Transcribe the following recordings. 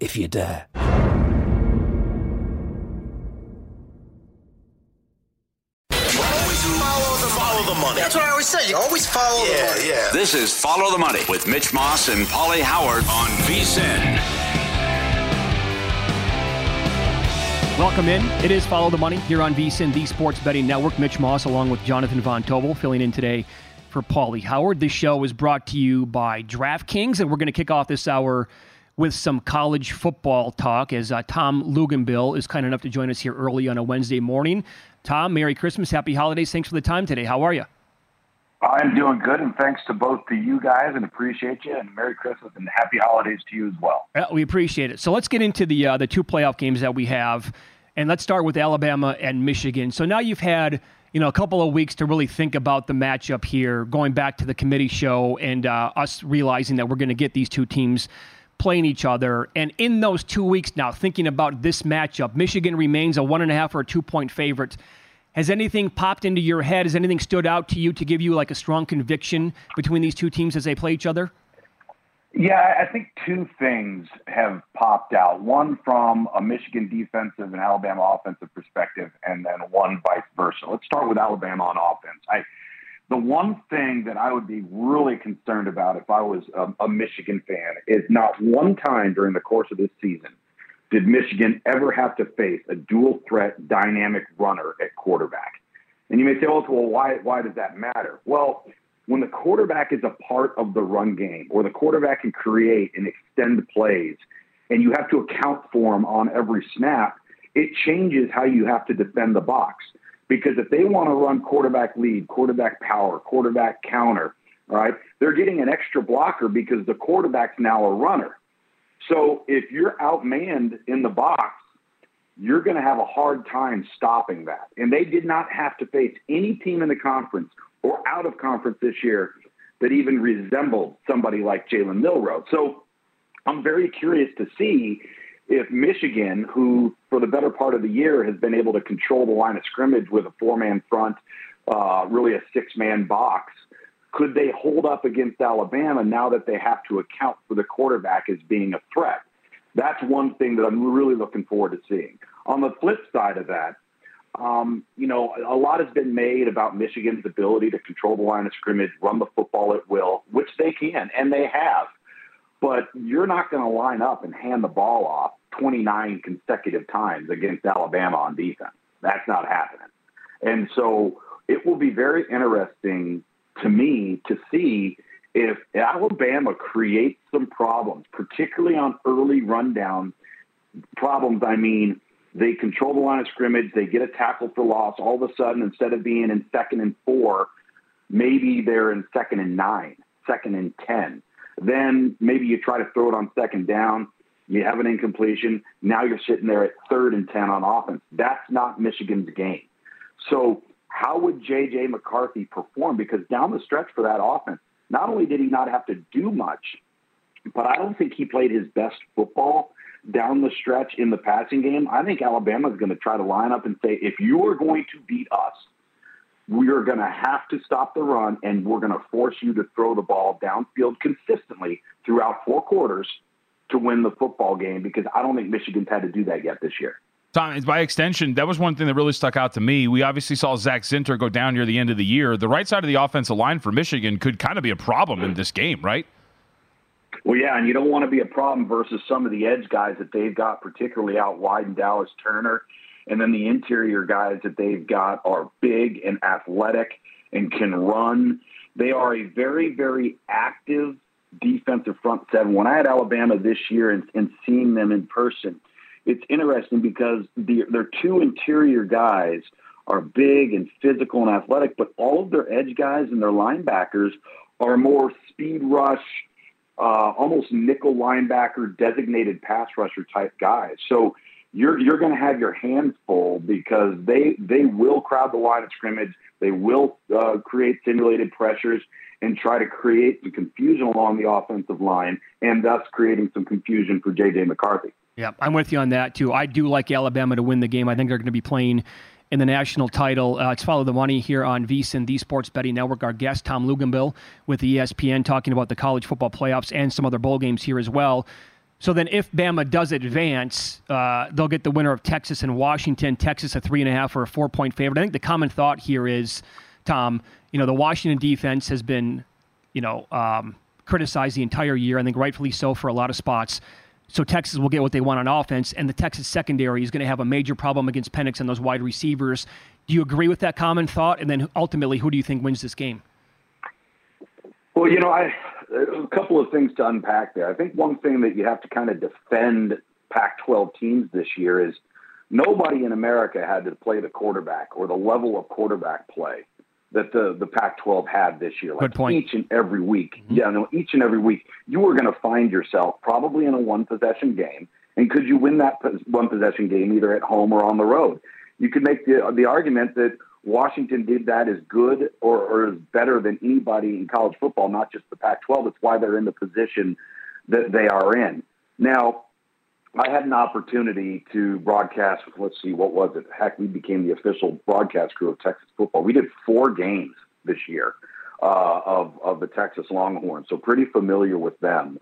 if you dare. Always follow the, money. That's what I always say. You always follow the money. yeah. This is Follow the Money with Mitch Moss and Paulie Howard on VSIN. Welcome in. It is Follow the Money here on VSIN, the Sports Betting Network. Mitch Moss along with Jonathan Von Tobel filling in today for Paulie Howard. This show is brought to you by DraftKings, and we're going to kick off this hour with some college football talk as uh, Tom Luginbill is kind enough to join us here early on a Wednesday morning. Tom, Merry Christmas, Happy Holidays. Thanks for the time today. How are you? I'm doing good, and thanks to both to you guys, and appreciate you, and Merry Christmas and Happy Holidays to you as well. Uh, we appreciate it. So let's get into the uh, the two playoff games that we have, and let's start with Alabama and Michigan. So now you've had you know a couple of weeks to really think about the matchup here, going back to the committee show and uh, us realizing that we're going to get these two teams playing each other. And in those two weeks now, thinking about this matchup, Michigan remains a one and a half or a two point favorite. Has anything popped into your head? Has anything stood out to you to give you like a strong conviction between these two teams as they play each other? Yeah, I think two things have popped out. One from a Michigan defensive and Alabama offensive perspective, and then one vice versa. Let's start with Alabama on offense. I, the one thing that I would be really concerned about if I was a, a Michigan fan is not one time during the course of this season did Michigan ever have to face a dual threat dynamic runner at quarterback. And you may say, oh, well, why, why does that matter? Well, when the quarterback is a part of the run game or the quarterback can create and extend plays and you have to account for them on every snap, it changes how you have to defend the box. Because if they want to run quarterback lead, quarterback power, quarterback counter, right, they're getting an extra blocker because the quarterback's now a runner. So if you're outmanned in the box, you're going to have a hard time stopping that. And they did not have to face any team in the conference or out of conference this year that even resembled somebody like Jalen Milrow. So I'm very curious to see if Michigan, who for the better part of the year has been able to control the line of scrimmage with a four man front, uh, really a six man box, could they hold up against Alabama now that they have to account for the quarterback as being a threat? That's one thing that I'm really looking forward to seeing. On the flip side of that, um, you know, a lot has been made about Michigan's ability to control the line of scrimmage, run the football at will, which they can, and they have. But you're not going to line up and hand the ball off 29 consecutive times against Alabama on defense. That's not happening. And so it will be very interesting to me to see if Alabama creates some problems, particularly on early rundown problems. I mean, they control the line of scrimmage, they get a tackle for loss. All of a sudden, instead of being in second and four, maybe they're in second and nine, second and 10. Then maybe you try to throw it on second down. You have an incompletion. Now you're sitting there at third and 10 on offense. That's not Michigan's game. So, how would J.J. McCarthy perform? Because down the stretch for that offense, not only did he not have to do much, but I don't think he played his best football down the stretch in the passing game. I think Alabama is going to try to line up and say, if you are going to beat us, we are going to have to stop the run and we're going to force you to throw the ball downfield consistently throughout four quarters to win the football game because I don't think Michigan's had to do that yet this year. Tom, by extension, that was one thing that really stuck out to me. We obviously saw Zach Zinter go down near the end of the year. The right side of the offensive line for Michigan could kind of be a problem in this game, right? Well, yeah, and you don't want to be a problem versus some of the edge guys that they've got, particularly out wide in Dallas Turner. And then the interior guys that they've got are big and athletic and can run. They are a very, very active defensive front seven. When I had Alabama this year and, and seeing them in person, it's interesting because the, their two interior guys are big and physical and athletic, but all of their edge guys and their linebackers are more speed rush, uh, almost nickel linebacker, designated pass rusher type guys. So you're you're going to have your hands full because they they will crowd the line of scrimmage. They will uh, create simulated pressures and try to create some confusion along the offensive line, and thus creating some confusion for J.J. McCarthy. Yeah, I'm with you on that too. I do like Alabama to win the game. I think they're going to be playing in the national title. Uh, it's Follow the Money here on VSIN, the Sports Betting Network. Our guest, Tom Luginbill with ESPN, talking about the college football playoffs and some other bowl games here as well. So then, if Bama does advance, uh, they'll get the winner of Texas and Washington. Texas a three and a half or a four point favorite. I think the common thought here is, Tom, you know, the Washington defense has been, you know, um, criticized the entire year. I think rightfully so for a lot of spots. So Texas will get what they want on offense, and the Texas secondary is going to have a major problem against Penix and those wide receivers. Do you agree with that common thought? And then ultimately, who do you think wins this game? Well, you know, I a couple of things to unpack there. I think one thing that you have to kind of defend Pac-12 teams this year is nobody in America had to play the quarterback or the level of quarterback play that the, the Pac-12 had this year. Like Good point. Each and every week, mm-hmm. yeah, no, each and every week, you were going to find yourself probably in a one-possession game, and could you win that one-possession game either at home or on the road? You could make the the argument that Washington did that as good or, or as better than anybody in college football, not just the Pac 12. It's why they're in the position that they are in. Now, I had an opportunity to broadcast, let's see, what was it? Heck, we became the official broadcast crew of Texas football. We did four games this year uh, of, of the Texas Longhorns, so pretty familiar with them.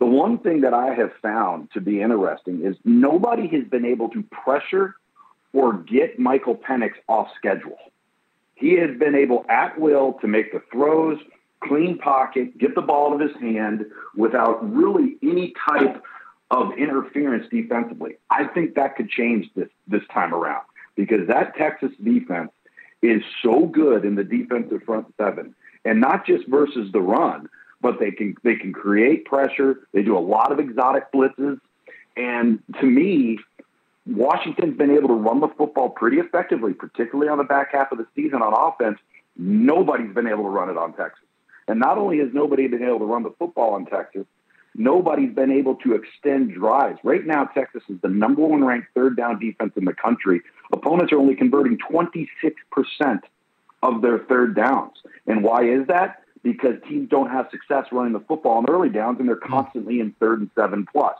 The one thing that I have found to be interesting is nobody has been able to pressure or get Michael Penix off schedule. He has been able at will to make the throws, clean pocket, get the ball out of his hand without really any type of interference defensively. I think that could change this this time around because that Texas defense is so good in the defensive front seven, and not just versus the run, but they can they can create pressure. They do a lot of exotic blitzes, and to me, Washington's been able to run the football pretty effectively, particularly on the back half of the season on offense. Nobody's been able to run it on Texas. And not only has nobody been able to run the football on Texas, nobody's been able to extend drives. Right now, Texas is the number one ranked third down defense in the country. Opponents are only converting 26% of their third downs. And why is that? Because teams don't have success running the football on early downs and they're constantly in third and seven plus.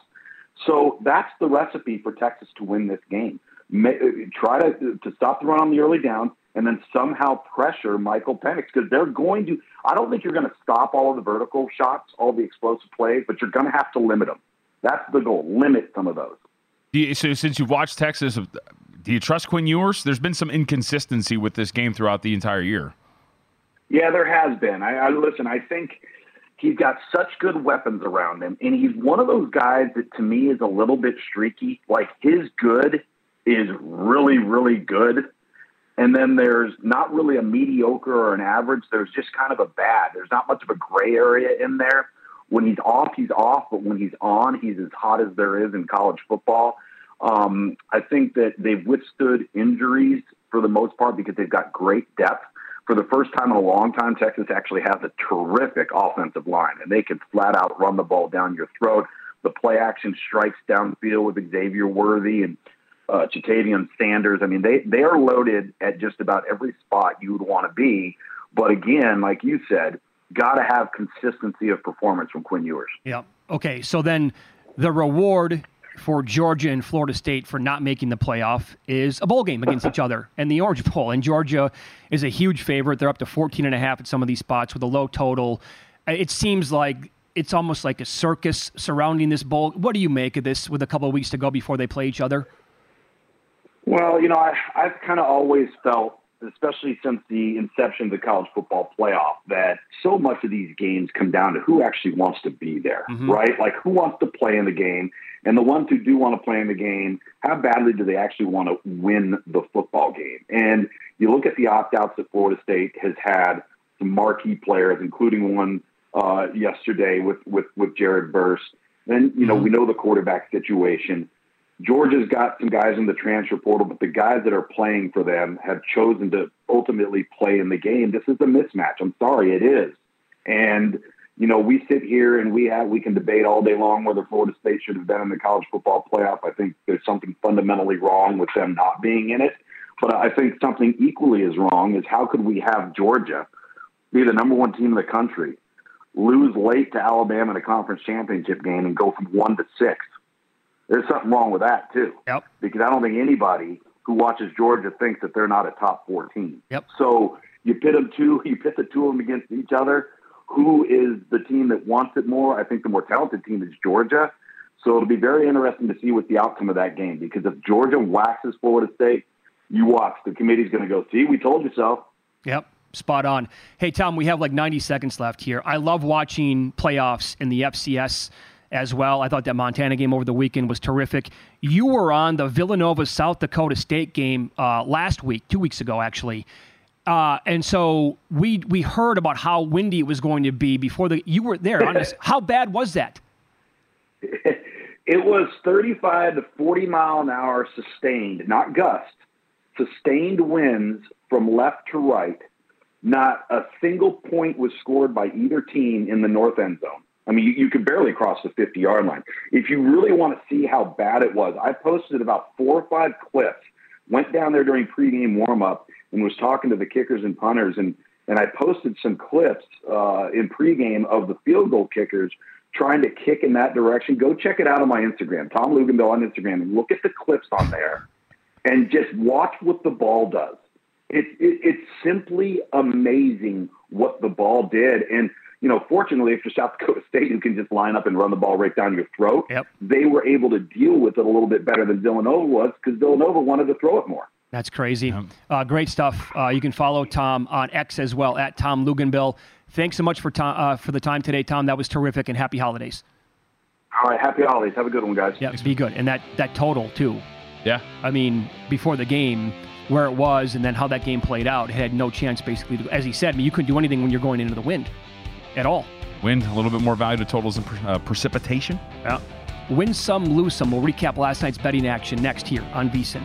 So that's the recipe for Texas to win this game. Uh, try to to stop the run on the early downs and then somehow pressure Michael Penix because they're going to. I don't think you're going to stop all of the vertical shots, all the explosive plays, but you're going to have to limit them. That's the goal. Limit some of those. You, so since you've watched Texas, uh, do you trust Quinn Ewers? There's been some inconsistency with this game throughout the entire year. Yeah, there has been. I, I listen. I think he's got such good weapons around him, and he's one of those guys that to me is a little bit streaky. Like his good is really, really good. And then there's not really a mediocre or an average. There's just kind of a bad. There's not much of a gray area in there. When he's off, he's off, but when he's on, he's as hot as there is in college football. Um, I think that they've withstood injuries for the most part because they've got great depth for the first time in a long time, Texas actually has a terrific offensive line, and they can flat out run the ball down your throat. The play action strikes downfield with Xavier Worthy and uh, Ja'Tavion Sanders. I mean, they they are loaded at just about every spot you would want to be. But again, like you said, got to have consistency of performance from Quinn Ewers. Yeah. Okay. So then the reward for Georgia and Florida State for not making the playoff is a bowl game against each other and the Orange Bowl. And Georgia is a huge favorite. They're up to 14 and a half at some of these spots with a low total. Uh, it seems like it's almost like a circus surrounding this bowl. What do you make of this with a couple of weeks to go before they play each other? Well, you know, I, I've kind of always felt, especially since the inception of the college football playoff, that so much of these games come down to who actually wants to be there, mm-hmm. right? Like who wants to play in the game. And the ones who do want to play in the game, how badly do they actually want to win the football game? And you look at the opt outs that Florida State has had some marquee players, including one uh, yesterday with, with, with Jared Verse. Then, you know, mm-hmm. we know the quarterback situation. Georgia's got some guys in the transfer portal, but the guys that are playing for them have chosen to ultimately play in the game. This is a mismatch. I'm sorry, it is. And, you know, we sit here and we have we can debate all day long whether Florida State should have been in the college football playoff. I think there's something fundamentally wrong with them not being in it. But I think something equally as wrong is how could we have Georgia be the number one team in the country lose late to Alabama in a conference championship game and go from one to six. There's something wrong with that too. Yep. Because I don't think anybody who watches Georgia thinks that they're not a top four team. Yep. So you pit them two, you pit the two of them against each other. Who is the team that wants it more? I think the more talented team is Georgia. So it'll be very interesting to see what the outcome of that game. Because if Georgia waxes Florida State, you watch. The committee's going to go, see, we told you so. Yep. Spot on. Hey, Tom, we have like 90 seconds left here. I love watching playoffs in the FCS as well. I thought that Montana game over the weekend was terrific. You were on the Villanova South Dakota State game uh, last week, two weeks ago, actually. Uh, and so we we heard about how windy it was going to be before the you were there. Honest, how bad was that? It was 35 to 40 mile an hour sustained, not gust, sustained winds from left to right not a single point was scored by either team in the north end zone. I mean, you, you could barely cross the 50 yard line. If you really want to see how bad it was, I posted about four or five clips, went down there during pregame warm up, and was talking to the kickers and punters. And, and I posted some clips uh, in pregame of the field goal kickers trying to kick in that direction. Go check it out on my Instagram, Tom Luginbill on Instagram, look at the clips on there and just watch what the ball does. It, it, it's simply amazing what the ball did. And, you know, fortunately for South Dakota State, who can just line up and run the ball right down your throat, yep. they were able to deal with it a little bit better than Villanova was because Villanova wanted to throw it more. That's crazy. Uh, great stuff. Uh, you can follow Tom on X as well at Tom Luginbill. Thanks so much for Tom, uh, for the time today, Tom. That was terrific, and happy holidays. All right, happy holidays. Have a good one, guys. Yeah, be good. And that that total too. Yeah. I mean, before the game, where it was and then how that game played out. It had no chance, basically. To, as he said, I mean, you couldn't do anything when you're going into the wind at all. Wind, a little bit more value to totals and uh, precipitation. Yeah. Win some, lose some. We'll recap last night's betting action next here on VSIN.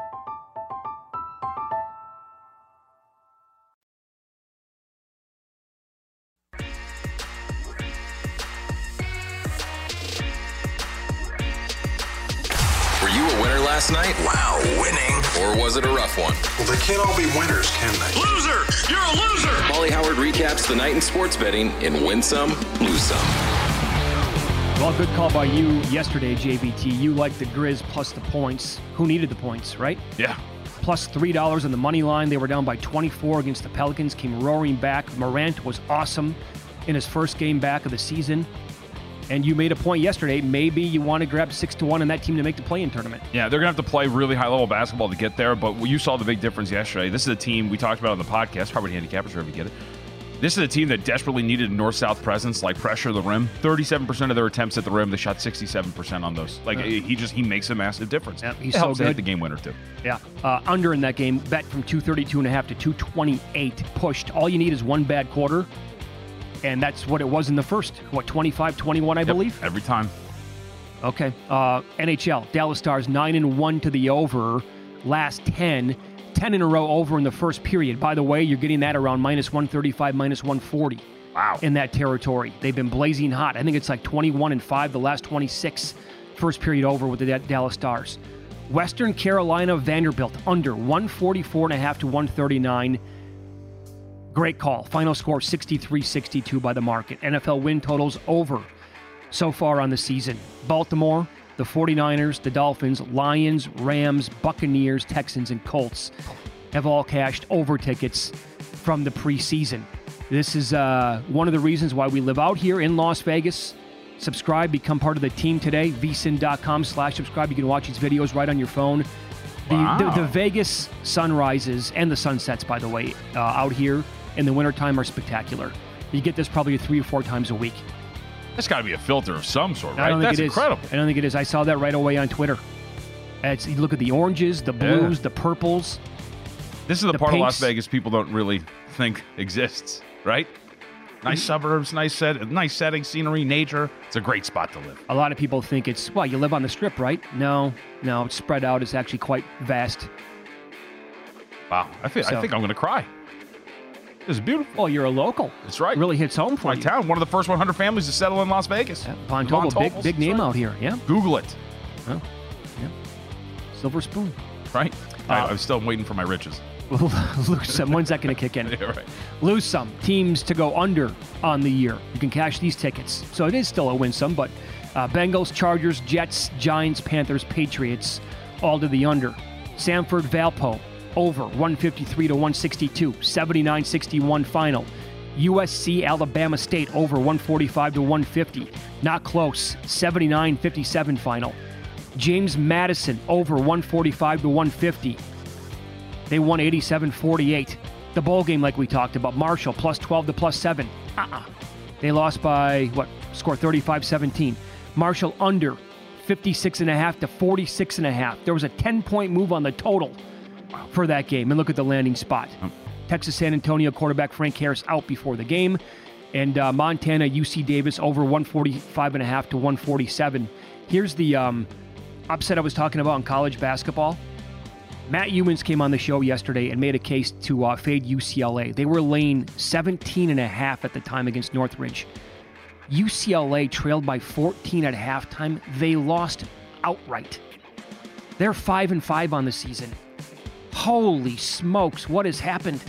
Last night? Wow, winning. Or was it a rough one? Well, they can't all be winners, can they? Loser! You're a loser! Paulie Howard recaps the night in sports betting in Win Some, Lose Some. Well, good call by you yesterday, JVT. You liked the Grizz plus the points. Who needed the points, right? Yeah. Plus $3 on the money line. They were down by 24 against the Pelicans, came roaring back. Morant was awesome in his first game back of the season. And you made a point yesterday. Maybe you want to grab six to one on that team to make the play-in tournament. Yeah, they're going to have to play really high level basketball to get there, but you saw the big difference yesterday. This is a team we talked about on the podcast, Harvard Handicappers, wherever you get it. This is a team that desperately needed a north south presence, like pressure the rim. 37% of their attempts at the rim, they shot 67% on those. Like, Yeah. he just, he makes a massive difference. Yeah, he's it so helps they hit good. the game winner, too. Yeah. Uh, under in that game, bet from 232 and a half to 228 pushed. All you need is one bad quarter. And that's what it was in the first. What, 25 21, I believe? Every time. Okay. Uh, NHL, Dallas Stars 9 and 1 to the over. Last 10. 10 in a row over in the first period. By the way, you're getting that around minus 135, minus 140. Wow. In that territory. They've been blazing hot. I think it's like 21 and 5 the last 26 first period over with the Dallas Stars. Western Carolina Vanderbilt under 144 and a half to 139. Great call. Final score 63 62 by the market. NFL win totals over so far on the season. Baltimore, the 49ers, the Dolphins, Lions, Rams, Buccaneers, Texans, and Colts have all cashed over tickets from the preseason. This is uh, one of the reasons why we live out here in Las Vegas. Subscribe, become part of the team today. vsin.com slash subscribe. You can watch these videos right on your phone. The, Wow. the, the Vegas sunrises and the sunsets, by the way, uh, out here in the wintertime are spectacular. You get this probably three or four times a week. That's got to be a filter of some sort, right? I don't That's think it is. incredible. I don't think it is. I saw that right away on Twitter. It's, you look at the oranges, the blues, the purples. This is the, The part of Las pinks. Vegas people don't really think exists, right? Nice mm-hmm. suburbs, nice set, nice setting, scenery, nature. It's a great spot to live. A lot of people think it's well, you live on the strip, right? No, no, it's spread out. It's actually quite vast. Wow, I feel, I So- think I'm going to cry. Is beautiful. Oh, you're a local. That's right. Really hits home for My you. town, one of the first 100 families to settle in Las Vegas. Von Tobel, big big name right. out here. Yeah, Google it, yeah. Silver spoon. right? Uh, I, I'm still waiting for my riches. Lose some. When's that going to kick in? Yeah, right. lose some teams to go under on the year. You can cash these tickets. So it is still a win some, but uh, Bengals, Chargers, Jets, Giants, Panthers, Patriots, all to the under. Samford, Valpo, over 153 to 162, 79 61 final. USC, Alabama State, over 145 to 150. Not close, 79 57 final. James Madison, over 145 to 150. They won 87 48. The bowl game, like we talked about, Marshall plus 12 to plus 7. Uh uh They lost by, what, score 35 17. Marshall under 56 and a half to 46 and a half. There was a 10 point move on the total for that game. And look at the landing spot. Texas San Antonio quarterback Frank Harris out before the game. And uh, Montana UC Davis over 145 and a half to 147. Here's the um, upset I was talking about in college basketball. Matt Youmans came on the show yesterday and made a case to uh, fade UCLA. They were laying 17 and a half at the time against Northridge. UCLA trailed by 14 at halftime. They lost outright. They're 5 and 5 on the season. Holy smokes, what has happened?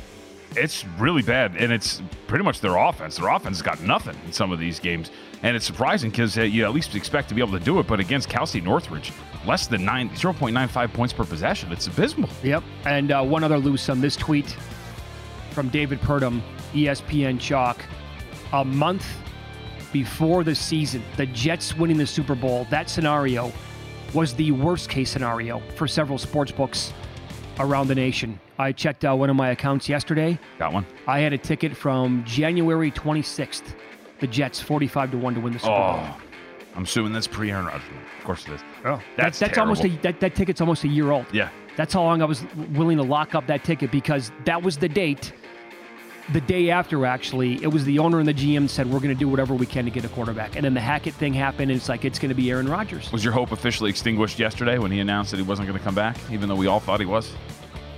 It's really bad, and it's pretty much their offense. Their offense has got nothing in some of these games, and it's surprising because uh, you at least expect to be able to do it. But against Cal State Northridge, less than nine, 0.95 points per possession. It's abysmal. Yep. And uh, one other loose on This tweet from David Purdom, ESPN Chalk. A month before the season, the Jets winning the Super Bowl, that scenario was the worst case scenario for several sports books around the nation. I checked out one of my accounts yesterday. Got one. I had a ticket from January 26th. The Jets 45 to 1 to win the Super Bowl. Oh, I'm assuming that's pre Aaron Rodgers. Of course it is. Oh, That's that's almost a, terrible. that, that ticket's almost a year old. Yeah. That's how long I was willing to lock up that ticket because that was the date. The day after, actually, it was the owner and the GM said we're going to do whatever we can to get a quarterback, and then the Hackett thing happened, and it's like it's going to be Aaron Rodgers. Was your hope officially extinguished yesterday when he announced that he wasn't going to come back, even though we all thought he was?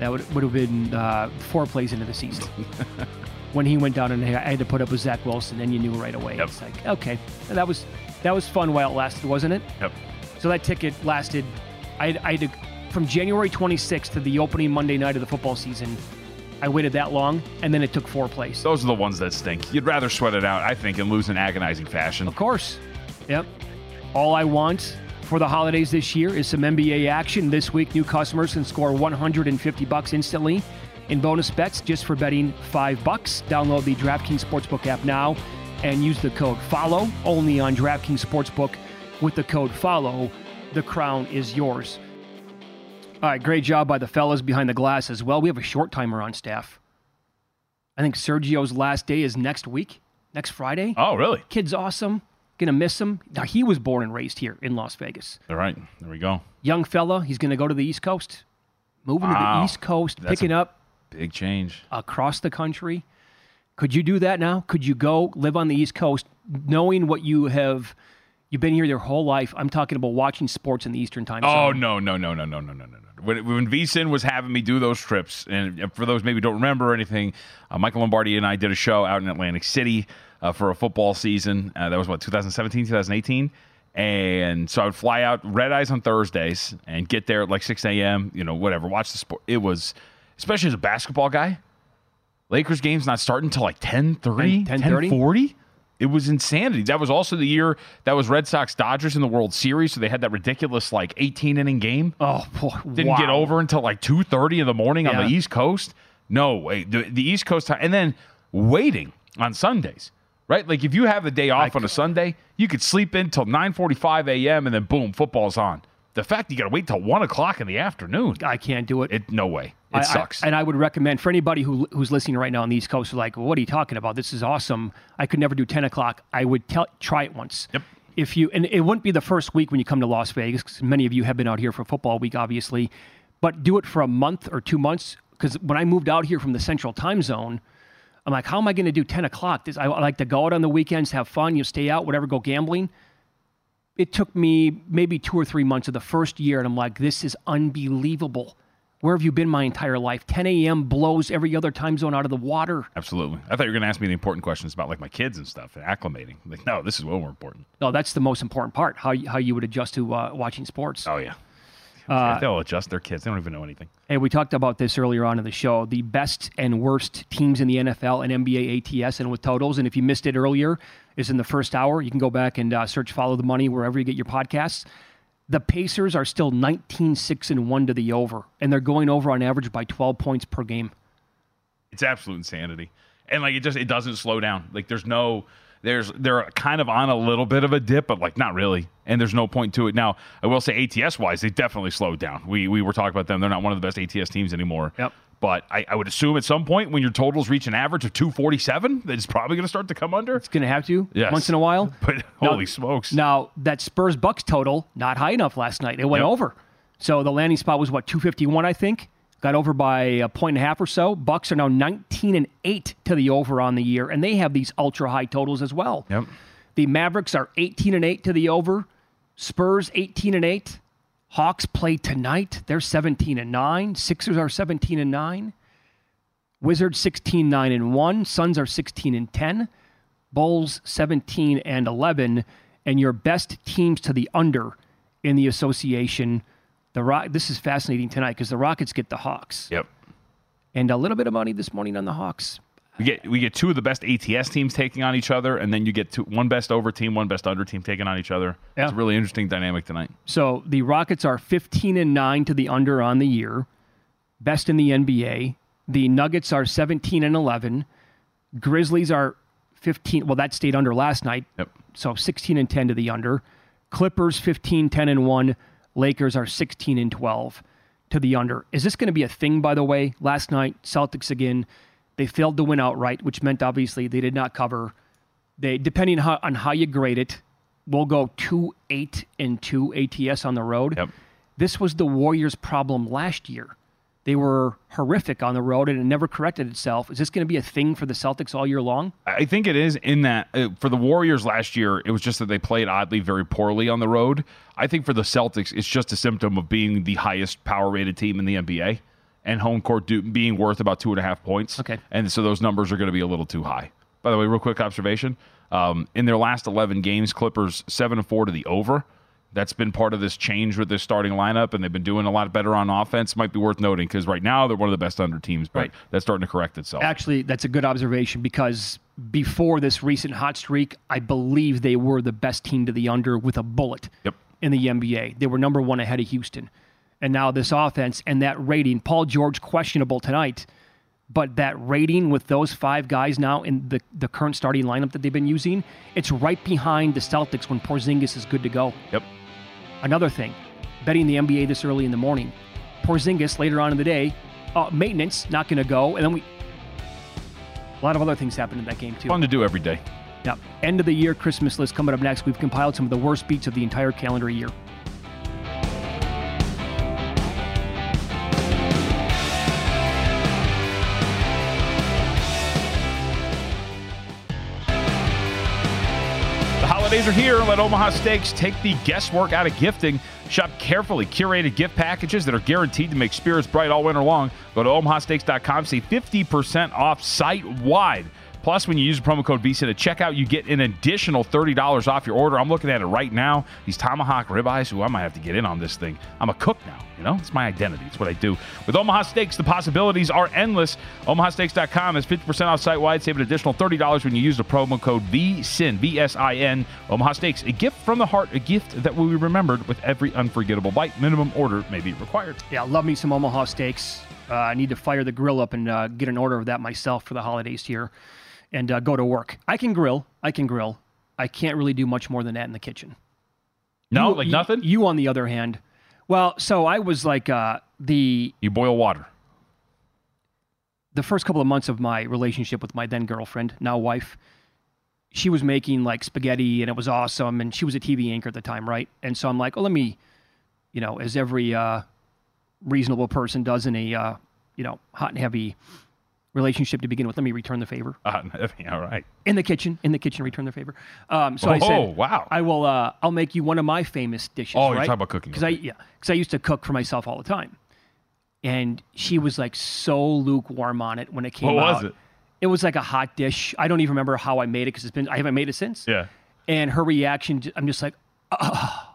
That would would have been uh, four plays into the season. when he went down and I had to put up with Zach Wilson, and you knew right away. Yep. It's like okay, that was that was fun while it lasted, wasn't it? Yep. So that ticket lasted. I I had to, from January 26th to the opening Monday night of the football season. I waited that long, and then it took four plays. Those are the ones that stink. You'd rather sweat it out, I think, and lose in agonizing fashion. Of course. Yep. All I want for the holidays this year is some NBA action. This week, new customers can score 150 bucks instantly in bonus bets just for betting five bucks. Download the DraftKings Sportsbook app now and use the code FOLLOW only on DraftKings Sportsbook. With the code FOLLOW, the crown is yours. All right, great job by the fellas behind the glass as well. We have a short timer on staff. I think Sergio's last day is next week, next Friday. Oh, really? Kid's awesome. Gonna miss him. Now he was born and raised here in Las Vegas. All right, there we go. Young fella, he's gonna go to the East Coast, moving to the East Coast, That's picking up Big change. across the country. Could you do that now? Could you go live on the East Coast, knowing what you have? You've been here your whole life. I'm talking about watching sports in the Eastern time oh, zone. Oh no, no, no, no, no, no, no, no. When, when VSIN was having me do those trips, and for those maybe don't remember anything, uh, Michael Lombardi and I did a show out in Atlantic City uh, for a football season. Uh, that was what 2017, 2018. And so I would fly out red eyes on Thursdays and get there at like 6 a.m. You know, whatever. Watch the sport. It was, especially as a basketball guy, Lakers games not starting until like 10 30, 10 40. It was insanity. That was also the year that was Red Sox Dodgers in the World Series, so they had that ridiculous like 18 inning game. Oh, boy, Didn't get over until like 2:30 in the morning on the East Coast. No way. The, the East Coast time, and then waiting on Sundays. Right? Like if you have the day off on a Sunday, you could sleep in till 9:45 a.m. and then boom, football's on. The fact you got to wait till one o'clock in the afternoon, I can't do it. it no way. It I- I- sucks. and I would recommend for anybody who who's listening right now on the East Coast, like, well, what are you talking about? This is awesome. I could never do 10 o'clock. I would tell, try it once. Yep. If you, and it wouldn't be the first week when you come to Las Vegas, 'cause many of you have been out here for football week, obviously, but do it for a month or two months. Because when I moved out here from the Central Time Zone, I'm like, how am I going to do 10 o'clock? This, I like to go out on the weekends, have fun, you stay out, whatever, go gambling. It took me maybe two or three months of the first year, and I'm like, this is unbelievable. Where have you been my entire life? 10 a.m. blows every other time zone out of the water. Absolutely. I thought you were going to ask me the important questions about like my kids and stuff and acclimating. Like, no, this is way more important. No, that's the most important part. How you, how you would adjust to uh, watching sports. Oh yeah. Uh, They'll adjust their kids. They don't even know anything. And we talked about this earlier on in the show. The best and worst teams in the NFL and NBA ATS and with totals. And if you missed it earlier, is in the first hour. You can go back and uh, search "Follow the Money" wherever you get your podcasts. The Pacers are still 19 6 and 1 to the over, and they're going over on average by 12 points per game. It's absolute insanity. And like it just it doesn't slow down. Like there's no there's they're kind of on a little bit of a dip, but like not really. And there's no point to it. Now, I will say ATS wise, they definitely slowed down. We we were talking about them. They're not one of the best ATS teams anymore. Yep. But I, I would assume at some point when your totals reach an average of 247, that it's probably going to start to come under. It's going to have to Yes. once in a while. But Now- holy smokes. Now that Spurs Bucks total not high enough last night. It went Yep. over. So the landing spot was what 251, I think. Got over by a point and a half or so. Bucks are now 19 and 8 to the over on the year, and they have these ultra high totals as well. Yep. The Mavericks are 18 and 8 to the over. Spurs 18 and 8. Hawks play tonight. They're 17 and 9. Sixers are 17 and 9. Wizards 16 9 and 1. Suns are 16 and 10. Bulls 17 and 11. And your best teams to the under in the association. The Rock. This is fascinating tonight because the Rockets get the Hawks. Yep. And a little bit of money this morning on the Hawks. We get we get two of the best ATS teams taking on each other, and then you get two, one best over team, one best under team taking on each other. Yeah. It's a really interesting dynamic tonight. So the Rockets are 15 and 9 to the under on the year, best in the NBA. The Nuggets are 17 and 11. Grizzlies are 15. Well, that stayed under last night. Yep. So 16 and 10 to the under. Clippers 15 10 and 1. Lakers are 16 and 12 to the under. Is this going to be a thing by the way? Last night Celtics again, they failed to win outright, which meant obviously they did not cover. They depending how, on how you grade it, will go two eight and two ATS on the road. Yep. This was the Warriors' problem last year. They were horrific on the road and it never corrected itself. Is this going to be a thing for the Celtics all year long? I think it is in that uh, for the Warriors last year, it was just that they played oddly very poorly on the road. I think for the Celtics, it's just a symptom of being the highest power rated team in the NBA and home court do, being worth about two and a half points. Okay. And so those numbers are going to be a little too high. By the way, real quick observation. Um, in their last 11 games, Clippers 7 and 4 to the over. That's been part of this change with this starting lineup, and they've been doing a lot better on offense. Might be worth noting because right now they're one of the best under teams, but Right. that's starting to correct itself. Actually, that's a good observation because before this recent hot streak, I believe they were the best team to the under with a bullet Yep. in the NBA. They were number one ahead of Houston. And now this offense and that rating, Paul George questionable tonight, but that rating with those five guys now in the, the current starting lineup that they've been using, it's right behind the Celtics when Porzingis is good to go. Yep. Another thing, betting the NBA this early in the morning. Porzingis later on in the day, uh, maintenance not going to go, and then we. A lot of other things happened in that game too. Fun to do every day. Yep. End of the year Christmas list coming up next. We've compiled some of the worst beats of the entire calendar year. Are here. Let Omaha Steaks take the guesswork out of gifting. Shop carefully curated gift packages that are guaranteed to make spirits bright all winter long. Go to omahasteaks.com, save 50% off site wide. Plus, when you use the promo code VSIN at checkout, you get an additional $30 off your order. I'm looking at it right now. These tomahawk ribeyes, ooh, I might have to get in on this thing. I'm a cook now, you know? It's my identity. It's what I do. With Omaha Steaks, the possibilities are endless. OmahaSteaks.com is 50% off site wide. Save an additional $30 when you use the promo code VSIN, V S I N. Omaha Steaks, a gift from the heart, a gift that will be remembered with every unforgettable bite. Minimum order may be required. Yeah, love me some Omaha steaks. Uh, I need to fire the grill up and uh, get an order of that myself for the holidays here and uh, go to work. I can grill. I can grill. I can't really do much more than that in the kitchen. No, You- like you- nothing? You, on the other hand, well, so I was like uh, the You boil water. the first couple of months of my relationship with my then girlfriend, now wife, she was making like spaghetti and it was awesome. And she was a TV anchor at the time, right? And so I'm like, oh, let me, you know, as every uh, reasonable person does in a, uh, you know, hot and heavy relationship to begin with, let me return the favor. Uh, all right. In the kitchen, in the kitchen, return the favor. Um, so Oh, I said, "Oh wow. I will. Uh, I'll make you one of my famous dishes. Oh, you're talking about cooking. Because I yeah, because I used to cook for myself all the time, and she was like so lukewarm on it when it came What out. was it? It was like a hot dish. I don't even remember how I made it because it's been I haven't made it since. Yeah. And her reaction, I'm just like, oh,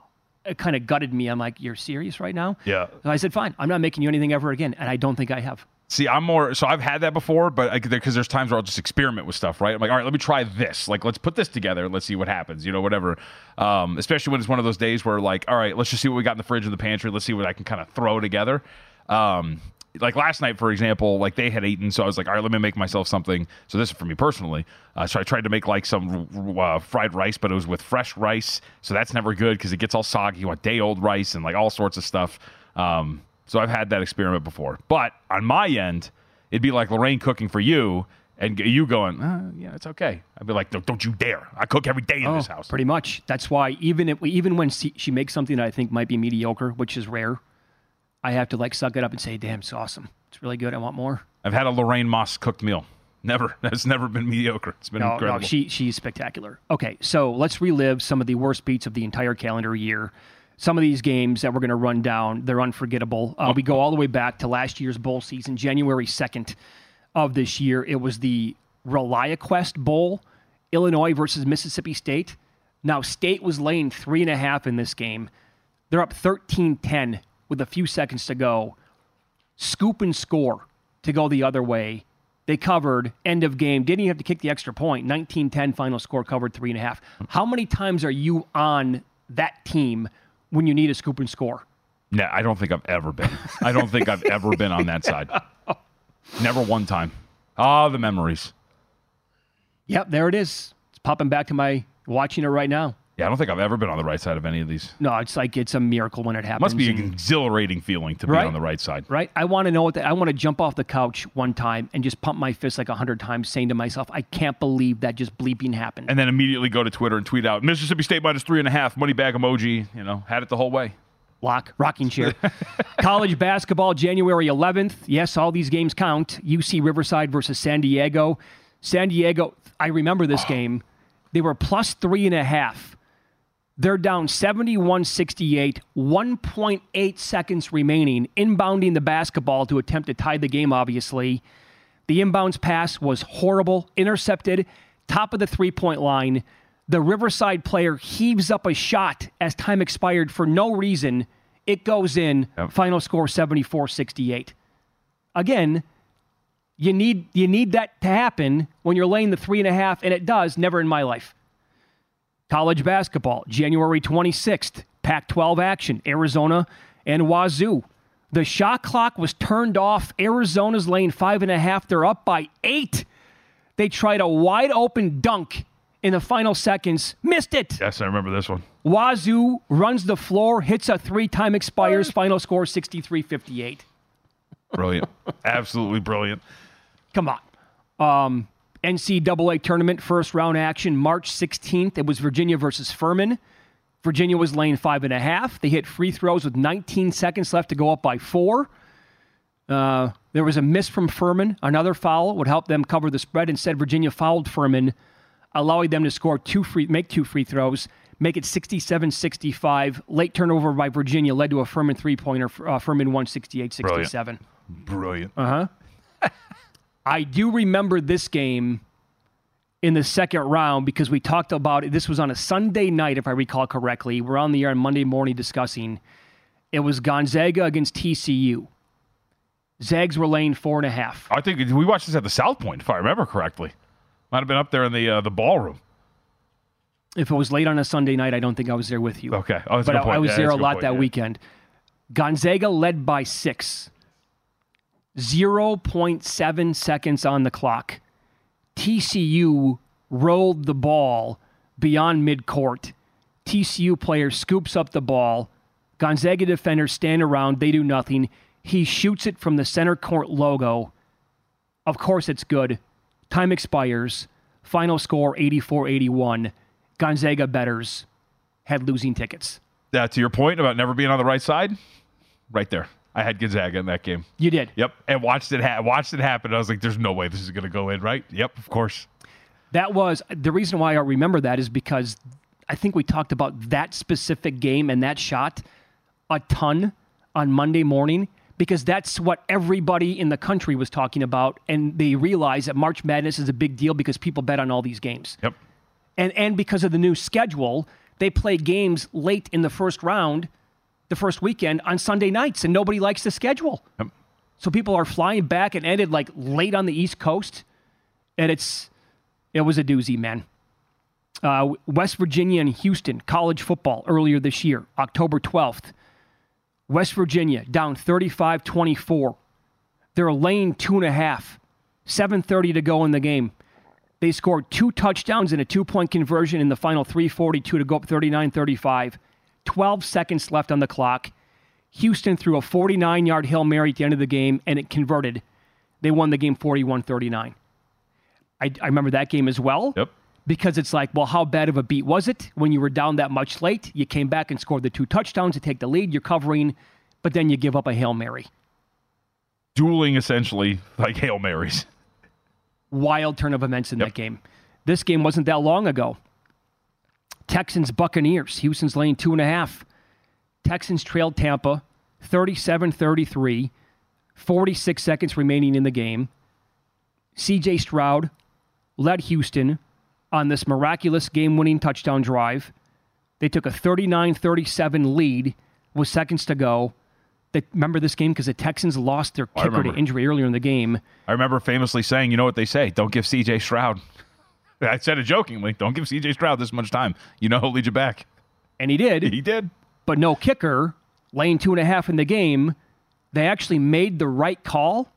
it kind of gutted me. I'm like, you're serious right now? Yeah. So I said, fine. I'm not making you anything ever again, and I don't think I have. See, I'm more so I've had that before, but because there's times where I'll just experiment with stuff, right? I'm like, all right, let me try this. Like, let's put this together and let's see what happens. You know, whatever. Um, especially when it's one of those days where, like, all right, let's just see what we got in the fridge and the pantry. Let's see what I can kind of throw together. Um, like last night, for example, like they had eaten, so I was like, all right, let me make myself something. So this is for me personally. Uh, so I tried to make like some uh, fried rice, but it was with fresh rice, so that's never good because it gets all soggy. You want day old rice and like all sorts of stuff. Um, so I've had that experiment before. But on my end, it'd be like Lorraine cooking for you and you going, uh, yeah, it's okay. I'd be like, "No, don't you dare. I cook every day in this house. Oh, Pretty much. That's why even if even when she, she makes something that I think might be mediocre, which is rare, I have to like suck it up and say, "Damn, it's awesome. It's really good. I want more." I've had a Lorraine Moss cooked meal. Never. That's never been mediocre. It's been No, incredible. no, she she's spectacular. Okay, so let's relive some of the worst beats of the entire calendar year. Some of these games that we're going to run down, they're unforgettable. Uh, we go all the way back to last year's bowl season, January 2nd of this year. It was the ReliaQuest Bowl, Illinois versus Mississippi State. Now, State was laying three and a half in this game. They're up 13 10 with a few seconds to go. Scoop and score to go the other way. They covered end of game. Didn't even have to kick the extra point. 19 10 final score, covered three and a half. How many times are you on that team when you need a scoop and score? No, I don't think I've ever been. I don't think I've ever been on that side. Never one time. Ah, the memories. Yep, there it is. It's popping back to my watching it right now. Yeah, I don't think I've ever been on the right side of any of these. No, it's like it's a miracle when it happens. Must be an and- exhilarating feeling to be on the right side. right? I want to know what that. I want to jump off the couch one time and just pump my fist like a hundred times, saying to myself, "I can't believe that just bleeping happened." And then immediately go to Twitter and tweet out Mississippi State minus three and a half, money bag emoji. You know, had it the whole way. Lock, rocking chair. College basketball, January 11th. Yes, all these games count. UC Riverside versus San Diego. San Diego, I remember this game. They were plus three and a half. They're down 71 68, 1.8 seconds remaining, inbounding the basketball to attempt to tie the game, obviously. The inbounds pass was horrible, intercepted, top of the three point line. The Riverside player heaves up a shot as time expired for no reason. It goes in. Final score 74 68. Again, you need, you need that to happen when you're laying the three and a half, and it does. Never in my life. College basketball, January 26th, Pac 12 action, Arizona and Wazoo. The shot clock was turned off. Arizona's laying five and a half. They're up by eight. They tried a wide open dunk in the final seconds, missed it. Yes, I remember this one. Wazoo runs the floor, hits a three, time expires, final score 63 58. Brilliant. Absolutely brilliant. Come on. Um, NCAA tournament first round action, March 16th. It was Virginia versus Furman. Virginia was laying five and a half. They hit free throws with 19 seconds left to go up by four. Uh, there was a miss from Furman. Another foul would help them cover the spread. Instead, Virginia fouled Furman, allowing them to score two free, make two free throws, make it 67-65. Late turnover by Virginia led to a Furman three-pointer. Uh, Furman won 68-67. Brilliant. Uh huh. I do remember this game in the second round because we talked about it. This was on a Sunday night, if I recall correctly. We're on the air on Monday morning discussing. It was Gonzaga against TCU. Zags were laying four and a half. I think we watched this at the South Point, if I remember correctly. Might have been up there in the uh, the ballroom. If it was late on a Sunday night, I don't think I was there with you. Okay. Oh, but a good I. I was Yeah, there a a lot point, that yeah. weekend. Gonzaga led by six. 0.7 seconds on the clock. TCU rolled the ball beyond midcourt. TCU player scoops up the ball. Gonzaga defenders stand around. They do nothing. He shoots it from the center court logo. Of course, it's good. Time expires. Final score 84 81. Gonzaga betters had losing tickets. Yeah, to your point about never being on the right side, right there. I had Gonzaga in that game. You did. Yep, and watched it ha- watched it happen. I was like, "There's no way this is going to go in." Right? Yep, of course. That was the reason why I remember that is because I think we talked about that specific game and that shot a ton on Monday morning because that's what everybody in the country was talking about and they realized that March Madness is a big deal because people bet on all these games. Yep. And and because of the new schedule, they play games late in the first round, the first weekend on Sunday nights and nobody likes the schedule. Yep. So people are flying back and ended like late on the East Coast and it's it was a doozy, man. Uh, West Virginia and Houston college football earlier this year, October 12th. West Virginia down 35 24. They're laying two and a half. 7.30 to go in the game. They scored two touchdowns and a two point conversion in the final 342 to go up 39 35. 12 seconds left on the clock. Houston threw a 49 yard Hail Mary at the end of the game and it converted. They won the game 41 39. I, I remember that game as well. Yep. Because it's like, well, how bad of a beat was it when you were down that much late? You came back and scored the two touchdowns to take the lead. You're covering, but then you give up a Hail Mary. Dueling essentially like hail marys. Wild turn of events in that game. This game wasn't that long ago. Texans Buccaneers. Houston's laying two and a half. Texans trailed Tampa 37 33. 46 seconds remaining in the game. CJ Stroud led Houston on this miraculous game winning touchdown drive. They took a 39 37 lead with seconds to go. They, remember this game because the Texans lost their oh, kicker to injury earlier in the game. I remember famously saying, "You know what they say? Don't give C.J. Stroud." I said it jokingly. Don't give C.J. Stroud this much time. You know he'll lead you back. And he did. He did. But no kicker, laying two and a half in the game. They actually made the right call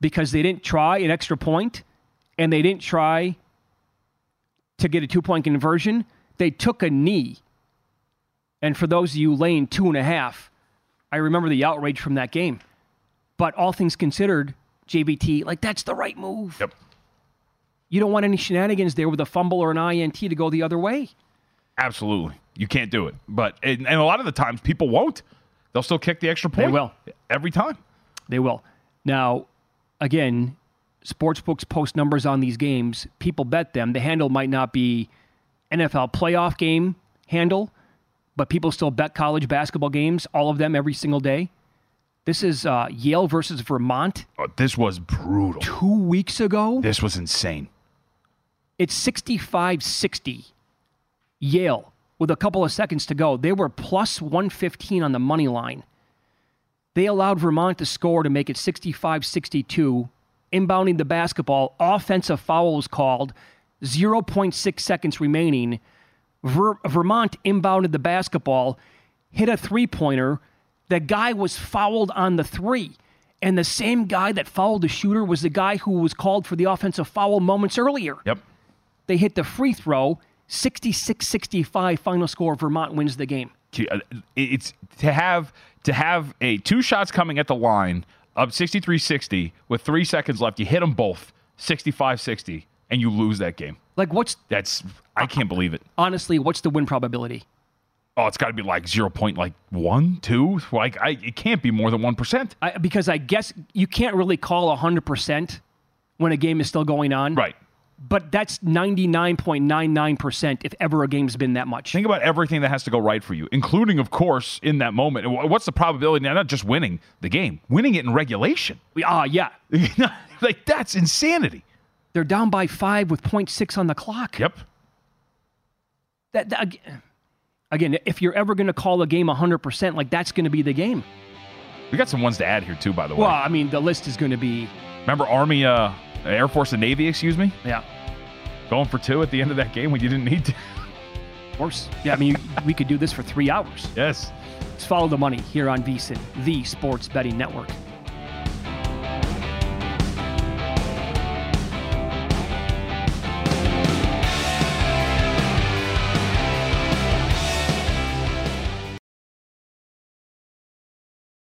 because they didn't try an extra point and they didn't try to get a two point conversion They took a knee. And for those of you laying two and a half, I remember the outrage from that game. But all things considered, JVT, like that's the right move. Yep. You don't want any shenanigans there with a fumble or an INT to go the other way. Absolutely. You can't do it. But and, and a lot of the times people won't. They'll still kick the extra point. They will. Every time. They will. Now, again, sportsbooks post numbers on these games. People bet them. The handle might not be NFL playoff game handle, but people still bet college basketball games, all of them every single day. This is uh, Yale versus Vermont. Oh, this was brutal. Two weeks ago. This was insane. It's 65 60. Yale, with a couple of seconds to go, they were plus 115 on the money line. They allowed Vermont to score to make it 65 62. Inbounding the basketball, offensive foul was called, 0.6 seconds remaining. Ver- Vermont inbounded the basketball, hit a three pointer. The guy was fouled on the three. And the same guy that fouled the shooter was the guy who was called for the offensive foul moments earlier. Yep. They hit the free throw, 66 65 final score. Vermont wins the game. uh, It's to have to have a two shots coming at the line up 63-60 with 3 seconds left. You hit them both 65-60 and you lose that game. Like what's That's I can't believe it. honestly, what's the win probability? Oh, it's got to be like 0. Point like 1, 2, like I it can't be more than 1%. I, because I guess you can't really call 100% when a game is still going on. Right. But that's 99.99% if ever a game's been that much. Think about everything that has to go right for you, including, of course, in that moment. What's the probability? Now, not just winning the game, winning it in regulation. Ah, yeah. like that's insanity. They're down by five with 0.6 on the clock. Yep. That, that- again, if you're ever going to call a game 100%, like that's going to be the game. We got some ones to add here too, by the way. Well, I mean, the list is going to be, Remember Army, uh, Air Force, and Navy, excuse me, yeah, going for two at the end of that game when you didn't need to. of course. Yeah, I mean, we could do this for three hours. Yes. Let's follow the money here on VSIN, the sports betting network.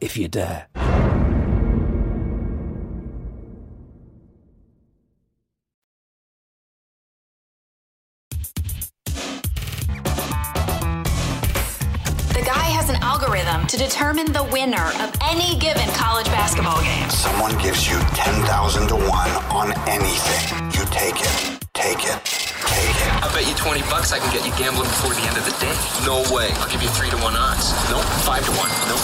if you dare. I can get you gambling before the end of the day. No way. I'll give you 3 to 1 odds. Nope. 5 to 1. Nope.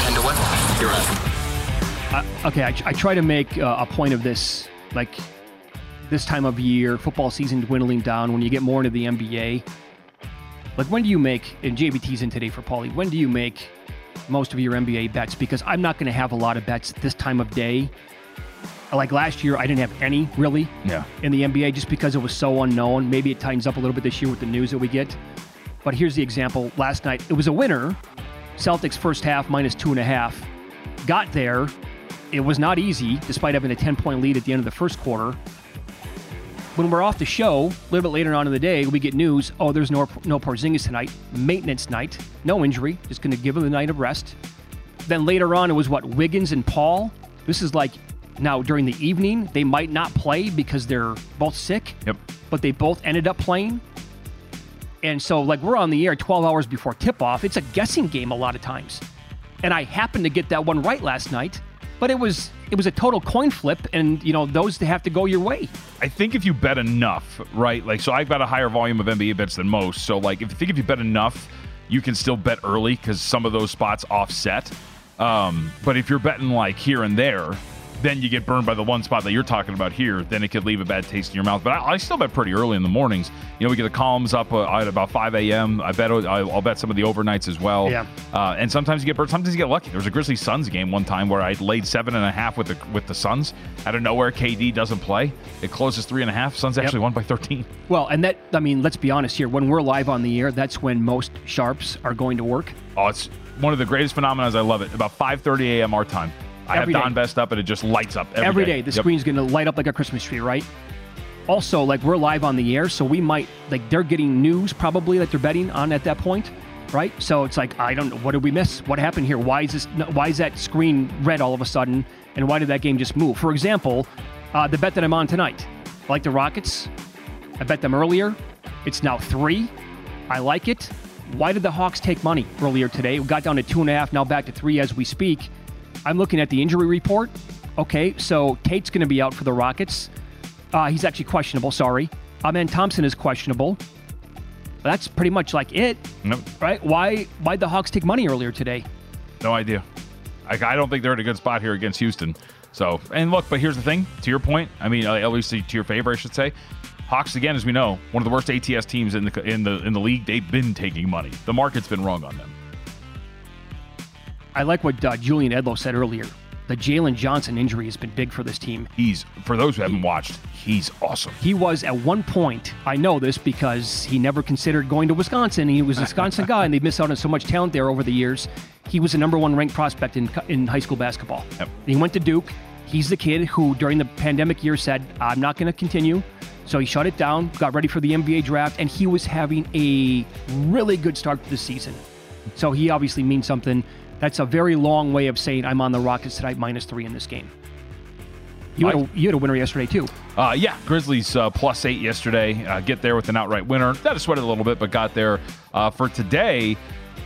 10 to 1. You're out. Uh, okay, I, I try to make uh, a point of this, like this time of year, football season dwindling down, when you get more into the NBA. Like, when do you make, and JVT's in today for Paulie, when do you make most of your NBA bets? Because I'm not going to have a lot of bets this time of day. Like last year, I didn't have any really Yeah. in the NBA just because it was so unknown. Maybe it tightens up a little bit this year with the news that we get. But here's the example. Last night, it was a winner. Celtics first half minus two and a half. Got there. It was not easy, despite having a 10 point lead at the end of the first quarter. When we're off the show, a little bit later on in the day, we get news oh, there's no, no Porzingis tonight. Maintenance night. No injury. Just going to give him the night of rest. Then later on, it was what? Wiggins and Paul. This is like now during the evening, they might not play because they're both sick. Yep. But they both ended up playing. And so, like, we're on the air 12 hours before tip off. It's a guessing game a lot of times. And I happened to get that one right last night, but it was it was a total coin flip, and you know those have to go your way. I think if you bet enough, right? Like, so I've got a higher volume of NBA bets than most. So, like, if you think if you bet enough, you can still bet early because some of those spots offset. Um, but if you're betting like here and there, then you get burned by the one spot that you're talking about here. Then it could leave a bad taste in your mouth. But I, I still bet pretty early in the mornings. You know, we get the columns up uh, at about 5 a.m. I bet I'll, I'll bet some of the overnights as well. Yeah. Uh, and sometimes you get burned. Sometimes you get lucky. There was a Grizzlies Suns game one time where I laid seven and a half with the with the Suns. Out of nowhere, KD doesn't play. It closes three and a half. Suns actually won by 13. Well, and that I mean, let's be honest here. When we're live on the air, that's when most sharps are going to work. Oh, it's one of the greatest phenomena. I love it. About 5:30 a.m. our time. I Every have day. Don Best up and it just lights up Every day, the Yep. screen's going to light up like a Christmas tree, right? Also, like we're live on the air, so we might like they're getting news probably that they're betting on at that point, right? So it's like I don't know what did we miss? What happened here? Why is this? Why is that screen red all of a sudden? And why did that game just move? For example, uh, the bet that I'm on tonight, I like the Rockets. I bet them earlier. It's now three. I like it. Why did the Hawks take money earlier today? We got down to two and a half, now back to three as we speak. I'm looking at the injury report. Okay, so Tate's going to be out for the Rockets. Uh, he's actually questionable, sorry. Amen Thompson is questionable. That's pretty much like it, Nope. right? Why why'd the Hawks take money earlier today? No idea. Like, I don't think they're in a good spot here against Houston. So, and look, but here's the thing. To your point, I mean, uh, at least to your favor, I should say. Hawks again, as we know, one of the worst ATS teams in the in the in the league. They've been taking money. The market's been wrong on them. I like what uh, Julian Edlow said earlier. The Jalen Johnson injury has been big for this team. He's for those who haven't watched, he's awesome. He was at one point, I know this because he never considered going to Wisconsin. He was a Wisconsin guy, and they missed out on so much talent there over the years. He was a number one ranked prospect in, in high school basketball. Yep. He went to Duke. He's the kid who, during the pandemic year, said, I'm not going to continue. So he shut it down, got ready for the NBA draft, and he was having a really good start to the season. So he obviously means something. That's a very long way of saying I'm on the Rockets tonight, minus three in this game. You had, a, you had a winner yesterday, too. Uh, yeah, Grizzlies uh, plus eight yesterday. Uh, get there with an outright winner. That sweated a little bit, but got there uh, for today.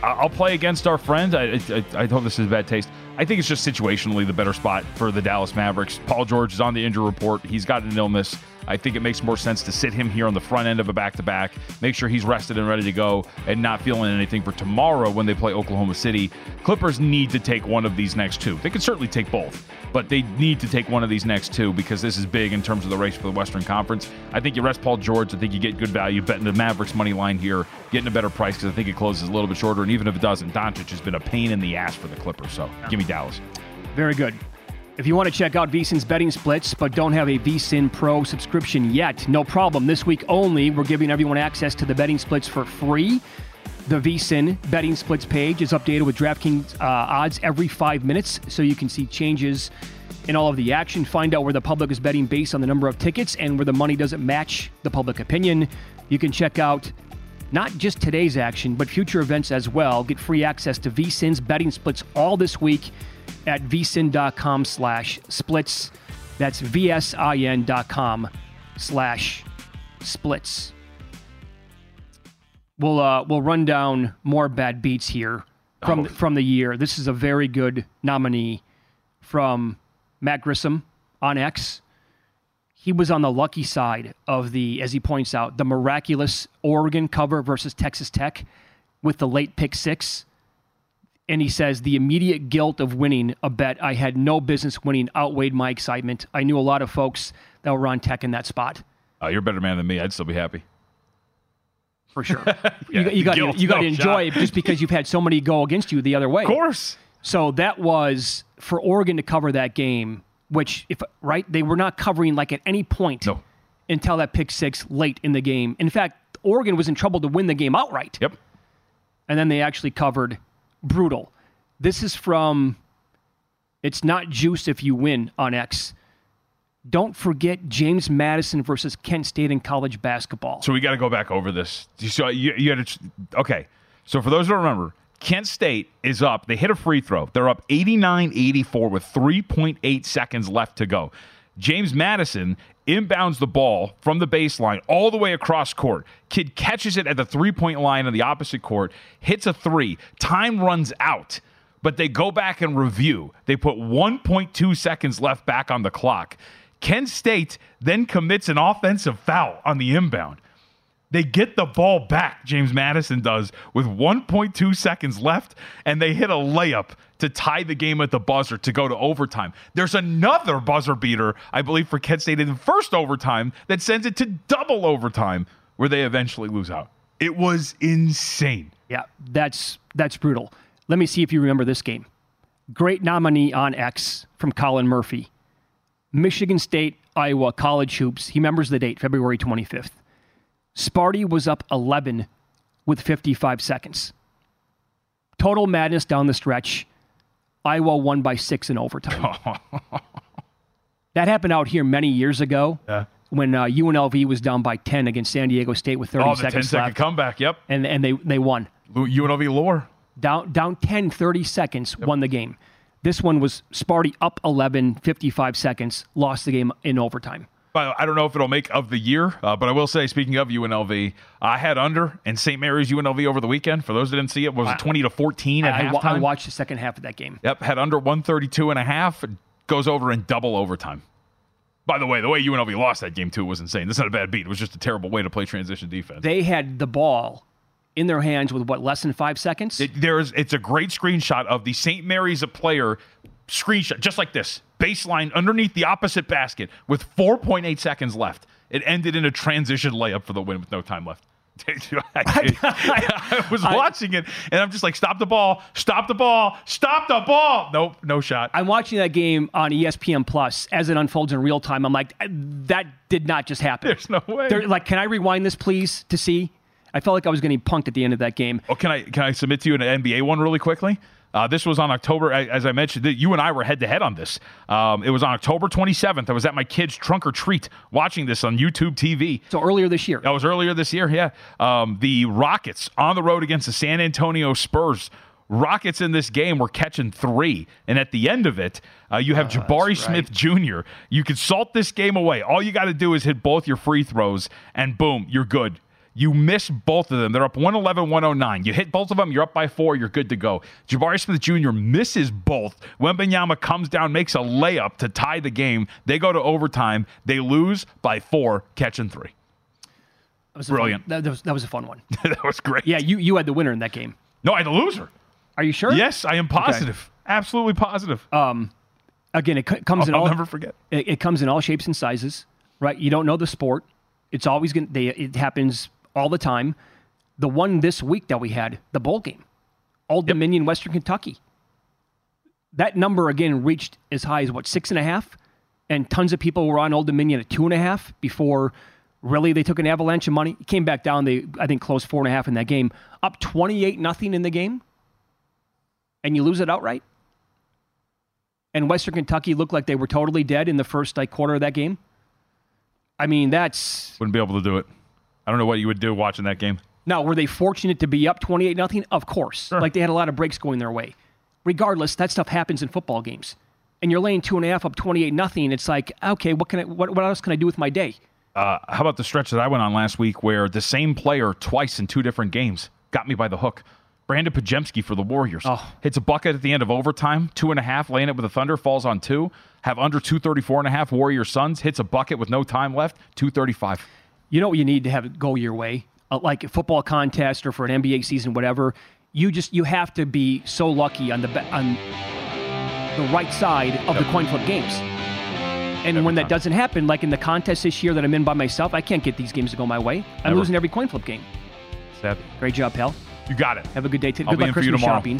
I'll play against our friend. I, I, I hope this is bad taste. I think it's just situationally the better spot for the Dallas Mavericks. Paul George is on the injury report. He's got an illness. I think it makes more sense to sit him here on the front end of a back to back, make sure he's rested and ready to go, and not feeling anything for tomorrow when they play Oklahoma City. Clippers need to take one of these next two. They could certainly take both, but they need to take one of these next two because this is big in terms of the race for the Western Conference. I think you rest Paul George. I think you get good value betting the Mavericks money line here, getting a better price because I think it closes a little bit shorter. And even if it doesn't, Doncic has been a pain in the ass for the Clippers. So give me Dallas. Very good. If you want to check out VSIN's betting splits but don't have a VSIN Pro subscription yet, no problem. This week only, we're giving everyone access to the betting splits for free. The VSIN betting splits page is updated with DraftKings uh, odds every five minutes, so you can see changes in all of the action. Find out where the public is betting based on the number of tickets and where the money doesn't match the public opinion. You can check out not just today's action, but future events as well. Get free access to VSIN's betting splits all this week at vsin.com slash splits. That's vsin.com slash splits. We'll uh, we'll run down more bad beats here from from the year. This is a very good nominee from Matt Grissom on X. He was on the lucky side of the, as he points out, the miraculous Oregon cover versus Texas Tech with the late pick six. And he says the immediate guilt of winning a bet I had no business winning outweighed my excitement. I knew a lot of folks that were on Tech in that spot Uh, you're a better man than me. I'd still be happy. for sure. Yeah, you, you got you got to no enjoy it just because you've had so many go against you the other way. Of course. So that was for Oregon to cover that game which if right they were not covering like at any point No. until that pick six late in the game. In fact, Oregon was in trouble to win the game outright. Yep. And then they actually covered brutal. This is from it's not juice if you win on X. Don't forget James Madison versus Kent State in college basketball. So we got to go back over this. So you, you had to, okay. So for those who don't remember, Kent State is up. They hit a free throw. They're up 89 84 with 3.8 seconds left to go. James Madison inbounds the ball from the baseline all the way across court. Kid catches it at the three point line on the opposite court, hits a three. Time runs out, but they go back and review. They put 1.2 seconds left back on the clock. Kent State then commits an offensive foul on the inbound. They get the ball back, James Madison does, with 1.2 seconds left, and they hit a layup to tie the game at the buzzer to go to overtime. There's another buzzer beater, I believe, for Kent State in the first overtime that sends it to double overtime, where they eventually lose out. It was insane. Yeah, that's that's brutal. Let me see if you remember this game. Great nominee on X from Colin Murphy. Michigan State, Iowa college hoops. He remembers the date, February 25th. Sparty was up 11 with 55 seconds. Total madness down the stretch. Iowa won by six in overtime. that happened out here many years ago Yeah. when uh, UNLV was down by 10 against San Diego State with 30 Oh, the 10 seconds second left. comeback. Yep. and, and they, they won. UNLV lore. Down, down 10, 30 seconds, won the game. This one was Sparty up 11, 55 seconds, lost the game in overtime. But I don't know if it'll make of the year, uh, but I will say, speaking of UNLV, I had under in St. Mary's UNLV over the weekend. For those that didn't see it, was it 20 to 14 at I, halftime. I watched the second half of that game. Yep, had under 132 and a half. Goes over in double overtime. By the way, the way UNLV lost that game too was insane. This is not a bad beat. It was just a terrible way to play transition defense. They had the ball in their hands with what, less than five seconds? It, there's it's a great screenshot of the St. Mary's a player screenshot just like this baseline underneath the opposite basket with 4.8 seconds left. It ended in a transition layup for the win with no time left. I was watching it and I'm just like, stop the ball, stop the ball, stop the ball. Nope, no shot. I'm watching that game on ESPN Plus as it unfolds in real time. I'm like, that did not just happen. There's no way. They're like, can I rewind this, please, to see? I felt like I was getting punked at the end of that game. Oh, can I can I submit to you an NBA one really quickly? Uh, this was on October, as I mentioned. You and I were head to head on this. Um, it was on October 27th. I was at my kid's trunk or treat watching this on YouTube TV. So earlier this year. That was earlier this year. Yeah. Um, the Rockets on the road against the San Antonio Spurs. Rockets in this game were catching three, and at the end of it, uh, you have Jabari Smith Jr. You can salt this game away. All you got to do is hit both your free throws, and boom, you're good. You miss both of them. They're up 111 109. You hit both of them, you're up by four, you're good to go. Jabari Smith Jr. misses both. Wembanyama comes down, makes a layup to tie the game. They go to overtime. They lose by four, catching three. That was a Brilliant. Fun, that, was, that was a fun one. that was great. Yeah, you, you had the winner in that game. No, I had the loser. Are you sure? Yes, I am positive. Absolutely positive. Um, again, it c- comes I'll, in I'll never forget. It, it comes in all shapes and sizes, right? You don't know the sport. It's always going. to It happens all the time. The one this week that we had, the bowl game, Old Dominion, Western Kentucky. That number again reached as high as what six and a half, and tons of people were on Old Dominion at two and a half before. Really, they took an avalanche of money. It came back down. They I think closed four and a half in that game, up twenty eight nothing in the game, and you lose it outright and Western Kentucky looked like they were totally dead in the first like quarter of that game. I mean, that's Wouldn't be able to do it. I don't know what you would do watching that game. now were they fortunate to be up 28 nothing? Of course. Like they had a lot of breaks going their way. Regardless, that stuff happens in football games. And you're laying two and a half up 28 nothing. It's like, okay, what can I what, what else can I do with my day? Uh, how about the stretch that I went on last week where the same player twice in two different games got me by the hook? Brandin Podziemski for the Warriors Oh. hits a bucket at the end of overtime, two and a half, laying it with the Thunder, falls on two. Have under 234 and a half Warrior Suns, hits a bucket with no time left, 235. You know what you need to have it go your way, uh, like a football contest or for an NBA season, whatever. You just you have to be so lucky on the be- on the right side of the coin flip games. And when that doesn't happen, like in the contest this year that I'm in by myself, I can't get these games to go my way. I'm Never. losing every coin flip game. Sad. Great job, pal. You got it. Have a good day. T- good luck Christmas tomorrow. shopping.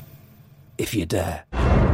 if you dare.